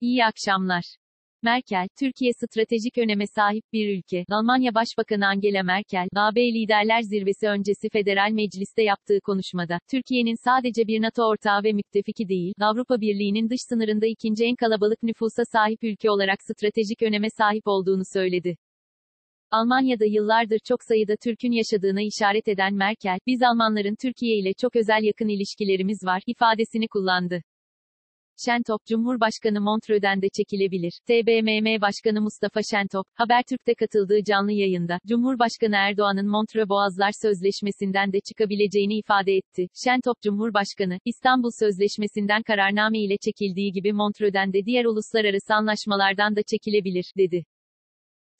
İyi akşamlar. Merkel, Türkiye stratejik öneme sahip bir ülke. Almanya Başbakanı Angela Merkel, AB Liderler Zirvesi öncesi Federal Meclis'te yaptığı konuşmada, Türkiye'nin sadece bir NATO ortağı ve müttefiki değil, Avrupa Birliği'nin dış sınırında ikinci en kalabalık nüfusa sahip ülke olarak stratejik öneme sahip olduğunu söyledi. Almanya'da yıllardır çok sayıda Türk'ün yaşadığına işaret eden Merkel, biz Almanların Türkiye ile çok özel yakın ilişkilerimiz var, ifadesini kullandı. Şentop, Cumhurbaşkanı Montreux'den de çekilebilir. TBMM Başkanı Mustafa Şentop, Habertürk'te katıldığı canlı yayında, Cumhurbaşkanı Erdoğan'ın Montreux Boğazlar Sözleşmesi'nden de çıkabileceğini ifade etti. Şentop Cumhurbaşkanı, İstanbul Sözleşmesi'nden kararname ile çekildiği gibi Montreux'den de diğer uluslararası anlaşmalardan da çekilebilir, dedi.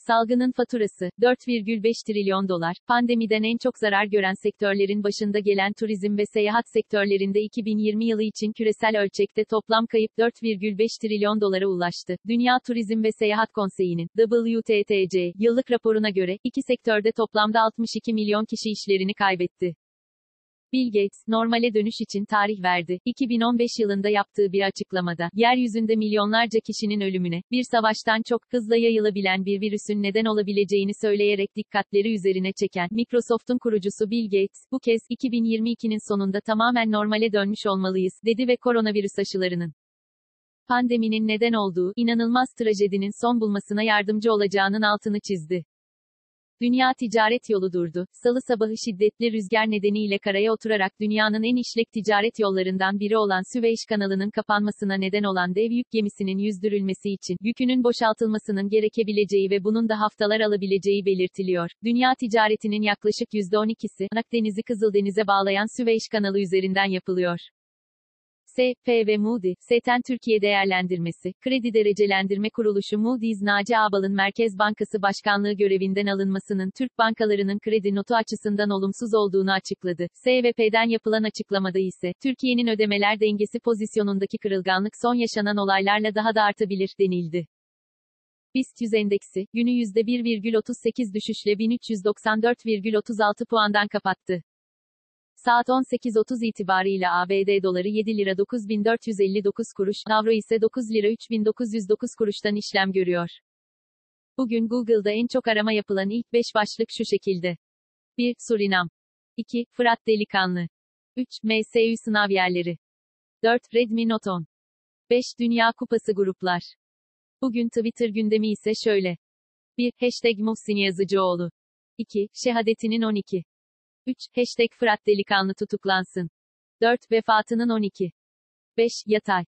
Salgının faturası, 4,5 trilyon dolar, pandemiden en çok zarar gören sektörlerin başında gelen turizm ve seyahat sektörlerinde 2020 yılı için küresel ölçekte toplam kayıp 4,5 trilyon dolara ulaştı. Dünya Turizm ve Seyahat Konseyi'nin, WTTC, yıllık raporuna göre, iki sektörde toplamda 62 milyon kişi işlerini kaybetti. Bill Gates, normale dönüş için tarih verdi. 2015 yılında yaptığı bir açıklamada, yeryüzünde milyonlarca kişinin ölümüne, bir savaştan çok hızla yayılabilen bir virüsün neden olabileceğini söyleyerek dikkatleri üzerine çeken, Microsoft'un kurucusu Bill Gates, bu kez, 2022'nin sonunda tamamen normale dönmüş olmalıyız, dedi ve koronavirüs aşılarının pandeminin neden olduğu, inanılmaz trajedinin son bulmasına yardımcı olacağının altını çizdi. Dünya ticaret yolu durdu. Salı sabahı şiddetli rüzgar nedeniyle karaya oturarak dünyanın en işlek ticaret yollarından biri olan Süveyş kanalının kapanmasına neden olan dev yük gemisinin yüzdürülmesi için yükünün boşaltılmasının gerekebileceği ve bunun da haftalar alabileceği belirtiliyor. Dünya ticaretinin yaklaşık %12'si Akdeniz'i Kızıldeniz'e bağlayan Süveyş kanalı üzerinden yapılıyor. S.P. ve Moody, SETEN Türkiye Değerlendirmesi, Kredi Derecelendirme Kuruluşu Moody's Naci Ağbal'ın Merkez Bankası Başkanlığı görevinden alınmasının Türk bankalarının kredi notu açısından olumsuz olduğunu açıkladı. SVP'den yapılan açıklamada ise, Türkiye'nin ödemeler dengesi pozisyonundaki kırılganlık son yaşanan olaylarla daha da artabilir, denildi. BIST 100 endeksi, günü %1,38 düşüşle 1394,36 puandan kapattı. Saat 18.30 itibarıyla ABD doları 7 lira 9459 kuruş, avro ise 9 lira 3909 kuruştan işlem görüyor. Bugün Google'da en çok arama yapılan ilk 5 başlık şu şekilde. 1. Surinam. 2. Fırat Delikanlı. 3. MSU sınav yerleri. 4. Redmi Note 10. 5. Dünya Kupası gruplar. Bugün Twitter gündemi ise şöyle. 1. Hashtag Muhsin Yazıcıoğlu. 2. Şehadetinin 12. 3. Hashtag Fırat Delikanlı tutuklansın. 4. Vefatının 12. 5. Yatay.